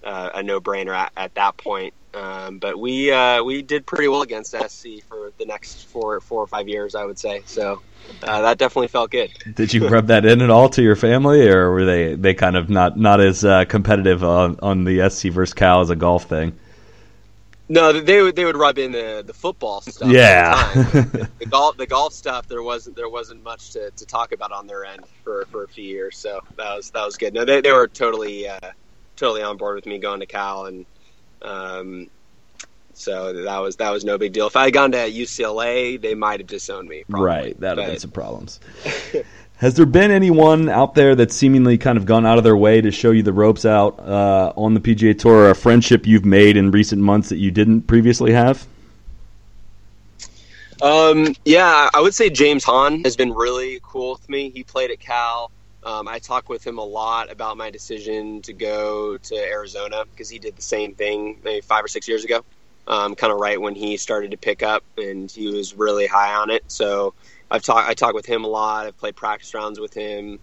uh, a no brainer at, at that point. Um, but we uh, we did pretty well against SC for the next four four or five years, I would say. So uh, that definitely felt good. Did you rub that in at all to your family, or were they they kind of not not as uh, competitive on, on the SC versus Cal as a golf thing? No, they would they would rub in the, the football stuff. Yeah. all the, (laughs) the golf the golf stuff there wasn't there wasn't much to, to talk about on their end for, for a few years. So that was that was good. No, they, they were totally uh, totally on board with me going to Cal, and um, so that was that was no big deal. If I had gone to UCLA, they might have disowned me. Probably. Right, that would have been some problems. (laughs) Has there been anyone out there that's seemingly kind of gone out of their way to show you the ropes out uh, on the PGA Tour, or a friendship you've made in recent months that you didn't previously have? Um, yeah, I would say James Hahn has been really cool with me. He played at Cal. Um, I talked with him a lot about my decision to go to Arizona because he did the same thing maybe five or six years ago, um, kind of right when he started to pick up, and he was really high on it. So I've talked I talked with him a lot. I've played practice rounds with him.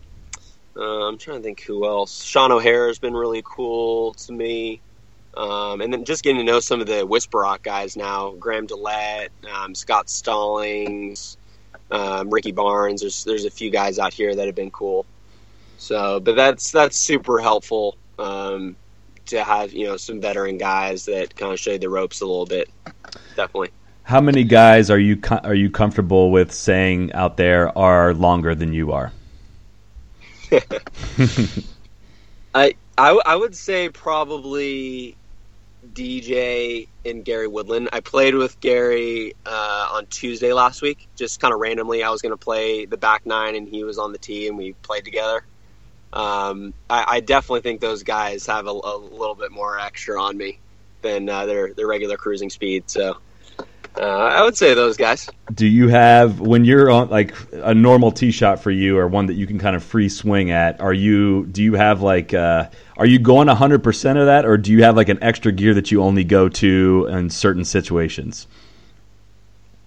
Uh, I'm trying to think who else. Sean O'Hair has been really cool to me. Um, and then just getting to know some of the Whisper Rock guys now, Graham DeLaet, um, Scott Stallings, um, Ricky Barnes. There's there's a few guys out here that have been cool. So, but that's that's super helpful um, to have you know some veteran guys that kind of show you the ropes a little bit. Definitely. How many guys are you are you comfortable with saying out there are longer than you are? (laughs) (laughs) I, I I would say probably DJ and Gary Woodland. I played with Gary uh, on Tuesday last week, just kind of randomly. I was going to play the back nine, and he was on the tee, and we played together. Um, I, I, definitely think those guys have a, a, little bit more extra on me than uh, their their regular cruising speed. So uh, I would say those guys. Do you have when you're on like a normal tee shot for you, or one that you can kind of free swing at? Are you do you have like uh, are you going hundred percent of that, or do you have like an extra gear that you only go to in certain situations?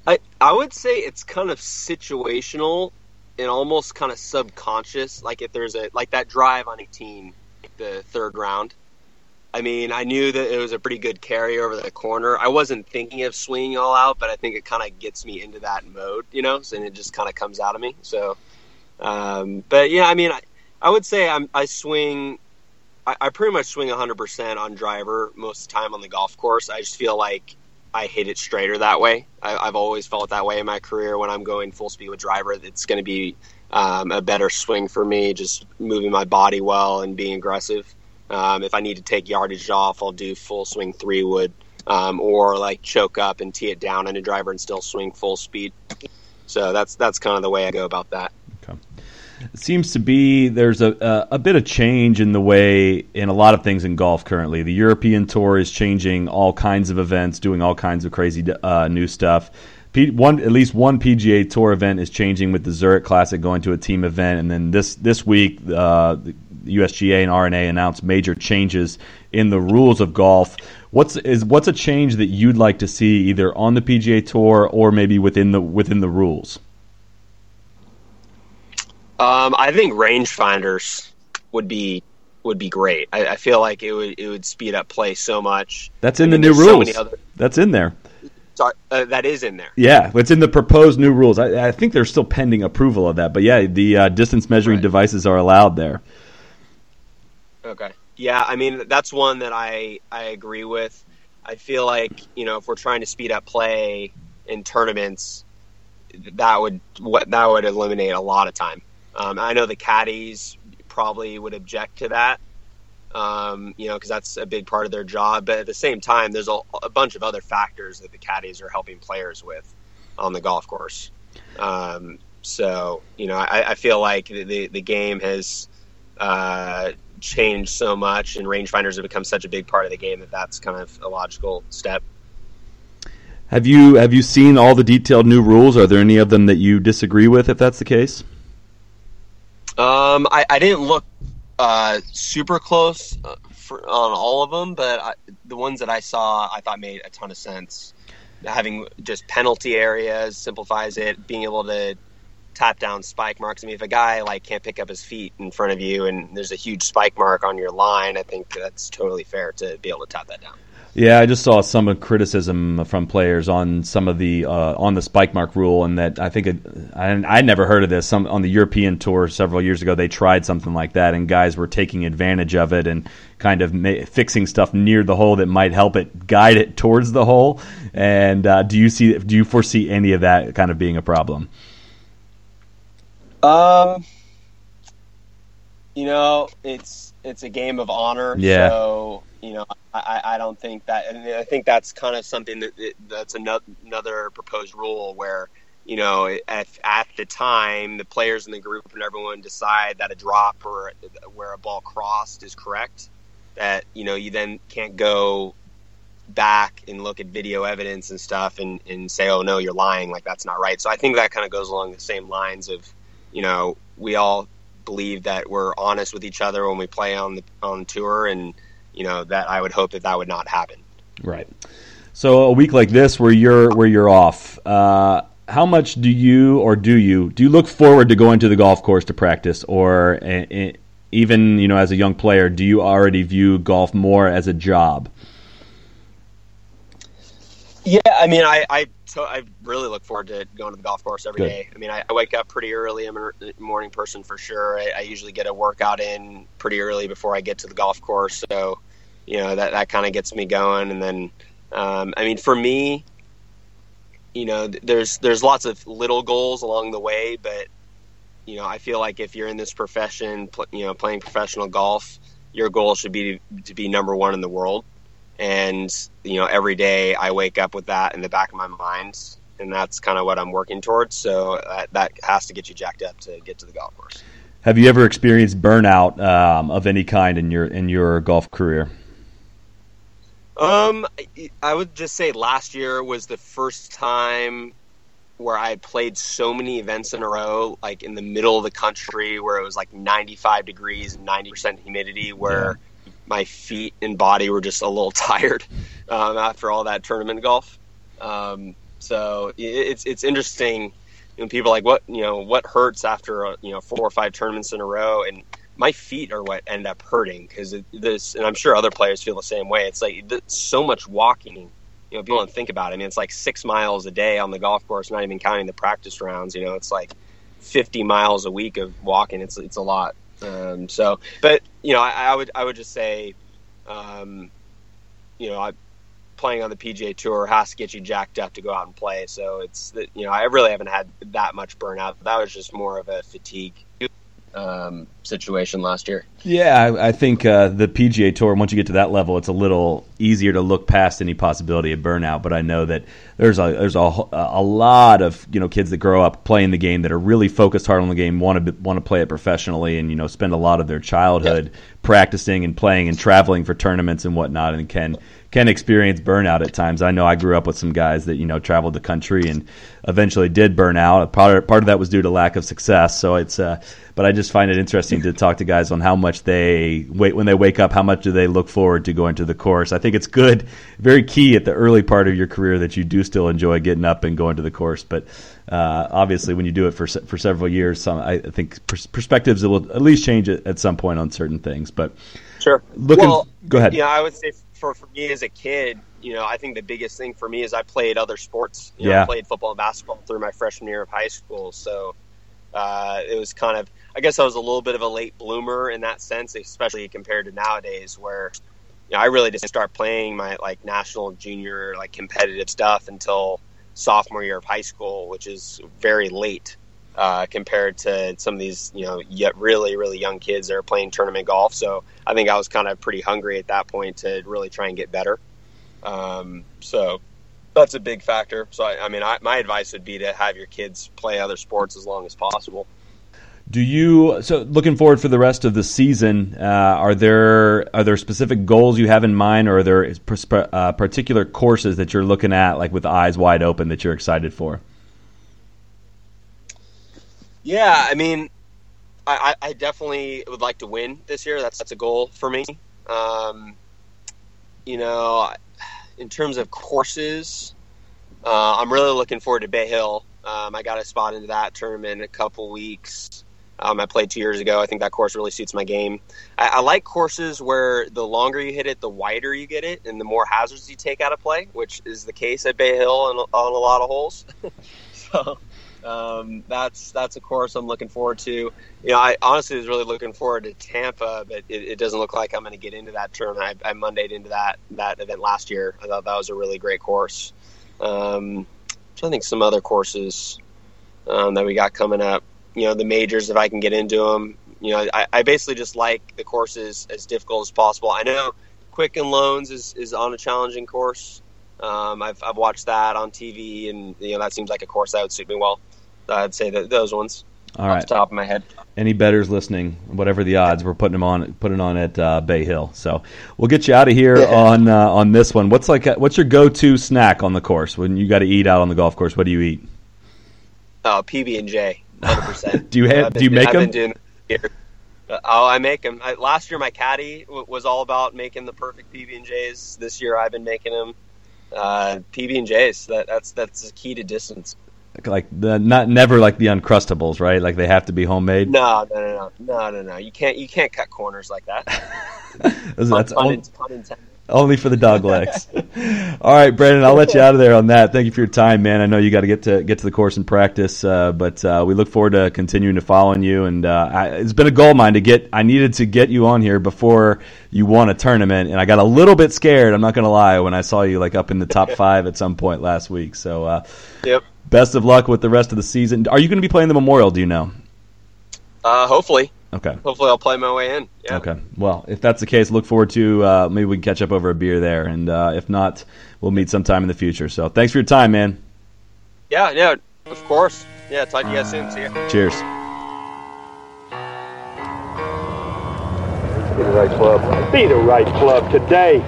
I I would say it's kind of situational and almost kind of subconscious. Like if there's a like that drive on 18, the third round. I mean, I knew that it was a pretty good carry over the corner. I wasn't thinking of swinging all out, but I think it kind of gets me into that mode, you know, and it just kind of comes out of me. So, um, but yeah, I mean, I, I would say I'm, I swing, I, I pretty much swing 100% on driver most of the time on the golf course. I just feel like I hit it straighter that way. I, have always felt that way in my career when I'm going full speed with driver. It's going to be um, a better swing for me, just moving my body well and being aggressive. Um, if I need to take yardage off, I'll do full swing three wood, um, or like choke up and tee it down in a driver and still swing full speed. So that's that's kind of the way I go about that. It seems to be there's a, a, a bit of change in the way in a lot of things in golf currently. The European Tour is changing all kinds of events, doing all kinds of crazy uh, new stuff. P, one at least one PGA Tour event is changing with the Zurich Classic going to a team event, and then this this week uh, the USGA and R&A announced major changes in the rules of golf. What's is what's a change that you'd like to see either on the PGA Tour or maybe within the within the rules? Um, I think rangefinders would be would be great. I, I, feel like it would it would speed up play so much. That's in I mean, the new rules. So other... That's in there. Sorry, uh, that is in there. Yeah, it's in the proposed new rules. I, I think they're still pending approval of that, but yeah, the uh, distance measuring right. devices are allowed there. Okay. Yeah, I mean that's one that I I agree with. I feel like you know if we're trying to speed up play in tournaments, that would what that would eliminate a lot of time. Um, I know the caddies probably would object to that, um, you know, because that's a big part of their job. But at the same time, there's a, a, bunch of other factors that the caddies are helping players with on the golf course. Um, so, you know, I, I, feel like the the game has uh, changed so much, and rangefinders have become such a big part of the game that that's kind of a logical step. Have you have you seen all the detailed new rules? Are there any of them that you disagree with? If that's the case. Um, I, I didn't look uh, super close uh, for, on all of them, but I, the ones that I saw, I thought made a ton of sense. Having just penalty areas simplifies it. Being able to tap down spike marks. I mean, if a guy like can't pick up his feet in front of you and there's a huge spike mark on your line, I think that's totally fair to be able to tap that down. Yeah, I just saw some criticism from players on some of the uh, on the spike mark rule, and that I think it, I I never heard of this. Some on the European tour several years ago, they tried something like that, and guys were taking advantage of it and kind of ma- fixing stuff near the hole that might help it guide it towards the hole. And uh, do you see? Do you foresee any of that kind of being a problem? Um, you know, it's it's a game of honor. Yeah. So you know, I, I don't think that, and I think that's kind of something that that's another proposed rule where you know at, at the time the players in the group and everyone decide that a drop or where a ball crossed is correct. That you know you then can't go back and look at video evidence and stuff and, and say, oh no, you're lying, like that's not right. So I think that kind of goes along the same lines of, you know, we all believe that we're honest with each other when we play on the on tour and you know that I would hope that that would not happen. Right. So a week like this, where you're where you're off, uh, how much do you or do you do you look forward to going to the golf course to practice, or uh, even you know as a young player, do you already view golf more as a job? Yeah, I mean, I I, I really look forward to going to the golf course every Good. day. I mean, I, I wake up pretty early. I'm a morning person for sure. I, I usually get a workout in pretty early before I get to the golf course, so you know that that kind of gets me going. And then, um, I mean, for me, you know, there's there's lots of little goals along the way, but you know, I feel like if you're in this profession, you know, playing professional golf, your goal should be to, be number one in the world. And you know, every day I wake up with that in the back of my mind, and that's kind of what I'm working towards. So that, that has to get you jacked up to get to the golf course. Have you ever experienced burnout um, of any kind in your in your golf career? Um, I- would just say last year was the first time where I played so many events in a row, like in the middle of the country, where it was like 95 degrees and 90% humidity, where my feet and body were just a little (laughs) tired um, after all that tournament golf. Um, so it's it's interesting. You know, people are like what you know what hurts after you know four or five tournaments in a row, and my feet are what end up hurting because this, and I'm sure other players feel the same way. It's like so much walking. You know, people don't think about it. I mean, it's like six miles a day on the golf course, not even counting the practice rounds. You know, it's like 50 miles a week of walking. It's it's a lot. Um, so, but you know, I, I would I would just say, um, you know, I, playing on the PGA Tour has to get you jacked up to go out and play. So it's you know I really haven't had that much burnout. That was just more of a fatigue um, situation last year. Yeah, I, I think uh, the PGA Tour. Once you get to that level, it's a little easier to look past any possibility of burnout. But I know that there's a there's a, a lot of you know kids that grow up playing the game that are really focused hard on the game, want to want to play it professionally, and you know spend a lot of their childhood practicing and playing and traveling for tournaments and whatnot, and can can experience burnout at times. I know I grew up with some guys that you know traveled the country and eventually did burn out. Part part of that was due to lack of success. So it's uh, but I just find it interesting to talk to guys on how much they wait when they wake up. How much do they look forward to going to the course? I think it's good, very key at the early part of your career that you do still enjoy getting up and going to the course. But uh, obviously, when you do it for for several years, some I think pers- perspectives will at least change at some point on certain things. But Sure. looking, Well, go ahead. Yeah, I would say for, for me as a kid, you know, I think the biggest thing for me is I played other sports. You know, Yeah. I played football and basketball through my freshman year of high school. So uh, it was kind of, I guess I was a little bit of a late bloomer in that sense, especially compared to nowadays where, you know, I really didn't start playing my like national junior, like competitive stuff until sophomore year of high school, which is very late. Uh, compared to some of these, you know, yet really, really young kids that are playing tournament golf. So I think I was kind of pretty hungry at that point to really try and get better. Um, so that's a big factor. So I, I mean, I, my advice would be to have your kids play other sports as long as possible. Do you so looking forward for the rest of the season? Uh, are there are there specific goals you have in mind, or are there uh, particular courses that you're looking at, like with eyes wide open, that you're excited for? Yeah, I mean, I, I definitely would like to win this year. That's that's a goal for me. Um, you know, in terms of courses, uh, I'm really looking forward to Bay Hill. Um, I got a spot into that tournament in a couple weeks. Um, I played two years ago. I think that course really suits my game. I, I like courses where the longer you hit it, the wider you get it, and the more hazards you take out of play, which is the case at Bay Hill on a lot of holes. (laughs) so um, that's that's a course I'm looking forward to. You know, I honestly was really looking forward to Tampa, but it, it doesn't look like I'm going to get into that tournament. I, I Mondayed into that that event last year. I thought that was a really great course. Um, I think some other courses um, that we got coming up. You know, the majors if I can get into them. You know, I, I basically just like the courses as difficult as possible. I know Quicken Loans is, is on a challenging course. Um, I've, I've watched that on TV, and you know that seems like a course that would suit me well. I'd say that those ones All off right. the top of my head. Any betters listening, whatever the odds, we're putting them on putting on at uh, Bay Hill. So we'll get you out of here on uh, on this one. What's like what's your go to snack on the course when you got to eat out on the golf course? What do you eat? Oh, PB and J, hundred percent. (laughs) Do you ha- do you make I've 'em? Been doing it here. Uh, oh, I make them. I, last year, my caddy w- was all about making the perfect PB and J's. This year, I've been making them uh, PB and J's. That, that's that's the key to distance. Like the not never like the uncrustables, right? Like they have to be homemade. No, no, no, no, no, no, no. You can't you can't cut corners like that. (laughs) That's, Pun, pun, on- in- pun intended. Only for the dog legs. All right, Brandon, I'll let you out of there on that. Thank you for your time, man. I know you got to get to get to the course and practice, uh, but uh, we look forward to continuing to following you. And uh, I, it's been a goal of mine to get. I needed to get you on here before you won a tournament, and I got a little bit scared. I'm not going to lie when I saw you like up in the top five at some point last week. So, uh, Yep. best of luck with the rest of the season. Are you going to be playing the Memorial? Do you know? Uh, hopefully, Okay. hopefully I'll play my way in. Yeah. Okay. Well, if that's the case, look forward to uh, maybe we can catch up over a beer there, and uh, if not, we'll meet sometime in the future. So, thanks for your time, man. Yeah. Yeah. Of course. Yeah. Talk to you guys soon. See ya. Cheers. Be the right club. Be the right club today.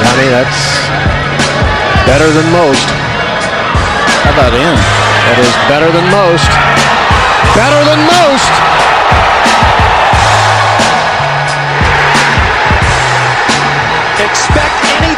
Johnny, that's better than most. How about in? That is better than most. Better than most. Expect any